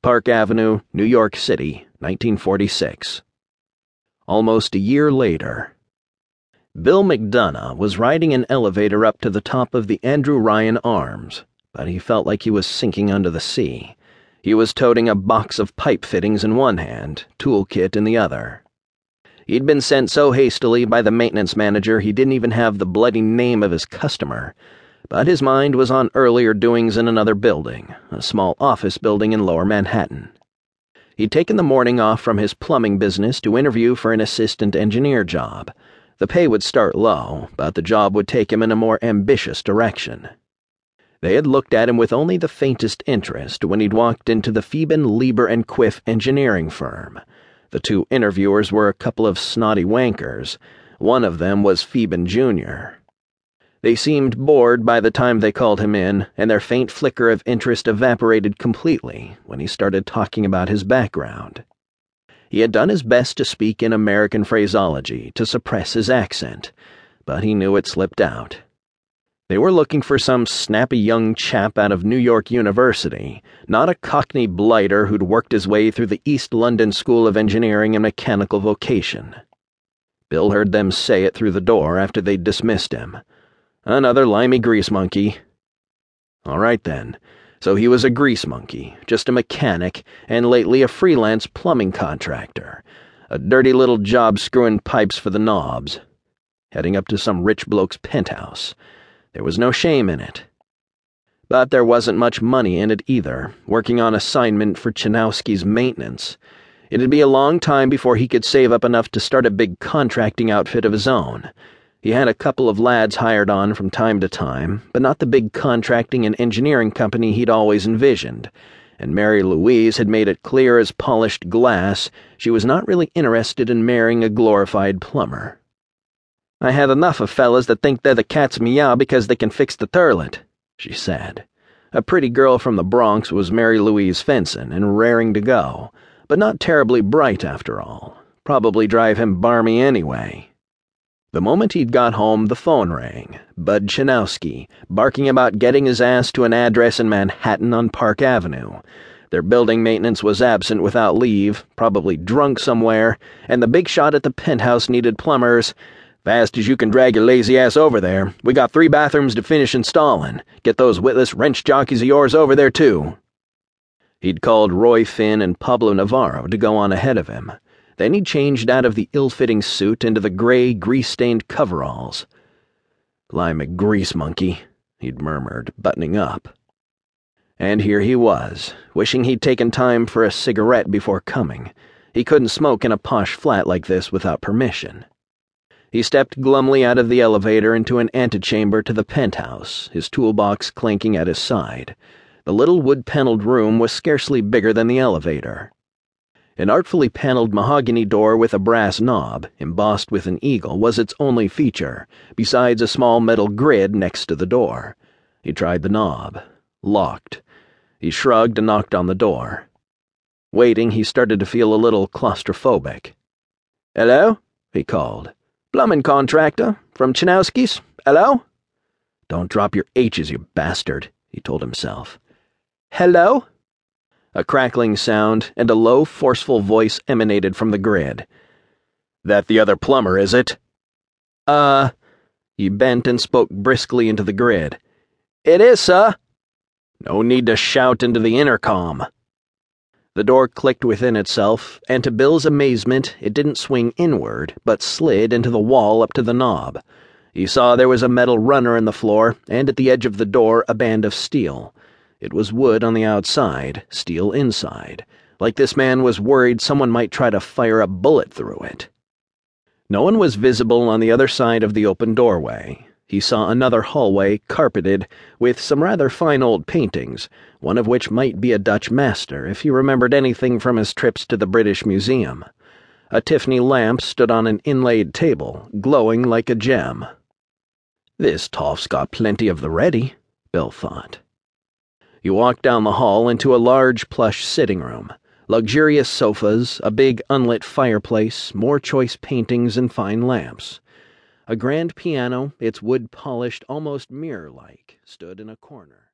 Park Avenue, New York City, 1946. Almost a year later. Bill McDonagh was riding an elevator up to the top of the Andrew Ryan Arms, but he felt like he was sinking under the sea. He was toting a box of pipe fittings in one hand, toolkit in the other. He'd been sent so hastily by the maintenance manager he didn't even have the bloody name of his customer, but his mind was on earlier doings in another building, a small office building in lower Manhattan. He'd taken the morning off from his plumbing business to interview for an assistant engineer job. The pay would start low, but the job would take him in a more ambitious direction. They had looked at him with only the faintest interest when he'd walked into the Phoeben Lieber and Quiff engineering firm. The two interviewers were a couple of snotty wankers. One of them was Phoeben Jr. They seemed bored by the time they called him in, and their faint flicker of interest evaporated completely when he started talking about his background. He had done his best to speak in American phraseology to suppress his accent, but he knew it slipped out. They were looking for some snappy young chap out of New York University, not a cockney blighter who'd worked his way through the East London School of Engineering and Mechanical Vocation. Bill heard them say it through the door after they'd dismissed him. Another limey grease monkey. All right then. So he was a grease monkey, just a mechanic, and lately a freelance plumbing contractor. A dirty little job screwing pipes for the knobs. Heading up to some rich bloke's penthouse. There was no shame in it. But there wasn't much money in it either, working on assignment for Chanowski's maintenance. It'd be a long time before he could save up enough to start a big contracting outfit of his own. He had a couple of lads hired on from time to time, but not the big contracting and engineering company he'd always envisioned, and Mary Louise had made it clear as polished glass she was not really interested in marrying a glorified plumber. I had enough of fellas that think they're the cat's meow because they can fix the toilet, she said. A pretty girl from the Bronx was Mary Louise Fenson and raring to go, but not terribly bright after all. Probably drive him barmy anyway. The moment he'd got home, the phone rang. Bud Chanowski, barking about getting his ass to an address in Manhattan on Park Avenue. Their building maintenance was absent without leave, probably drunk somewhere, and the big shot at the penthouse needed plumbers. Fast as you can drag your lazy ass over there. We got three bathrooms to finish installing. Get those witless wrench jockeys of yours over there, too. He'd called Roy Finn and Pablo Navarro to go on ahead of him. Then he changed out of the ill fitting suit into the gray, grease stained coveralls. Lime a grease monkey, he'd murmured, buttoning up. And here he was, wishing he'd taken time for a cigarette before coming. He couldn't smoke in a posh flat like this without permission. He stepped glumly out of the elevator into an antechamber to the penthouse, his toolbox clanking at his side. The little wood paneled room was scarcely bigger than the elevator. An artfully paneled mahogany door with a brass knob, embossed with an eagle, was its only feature, besides a small metal grid next to the door. He tried the knob. Locked. He shrugged and knocked on the door. Waiting, he started to feel a little claustrophobic. Hello? he called. Plumbing contractor from Chanowski's? Hello? Don't drop your H's, you bastard, he told himself. Hello? A crackling sound and a low, forceful voice emanated from the grid. That the other plumber, is it? Uh. He bent and spoke briskly into the grid. It is, sir. No need to shout into the intercom. The door clicked within itself, and to Bill's amazement, it didn't swing inward, but slid into the wall up to the knob. He saw there was a metal runner in the floor, and at the edge of the door, a band of steel. It was wood on the outside, steel inside, like this man was worried someone might try to fire a bullet through it. No one was visible on the other side of the open doorway. He saw another hallway carpeted with some rather fine old paintings, one of which might be a Dutch master if he remembered anything from his trips to the British Museum. A Tiffany lamp stood on an inlaid table, glowing like a gem. This toff's got plenty of the ready, Bill thought. You walked down the hall into a large plush sitting room. Luxurious sofas, a big unlit fireplace, more choice paintings and fine lamps. A grand piano, its wood polished almost mirror like, stood in a corner.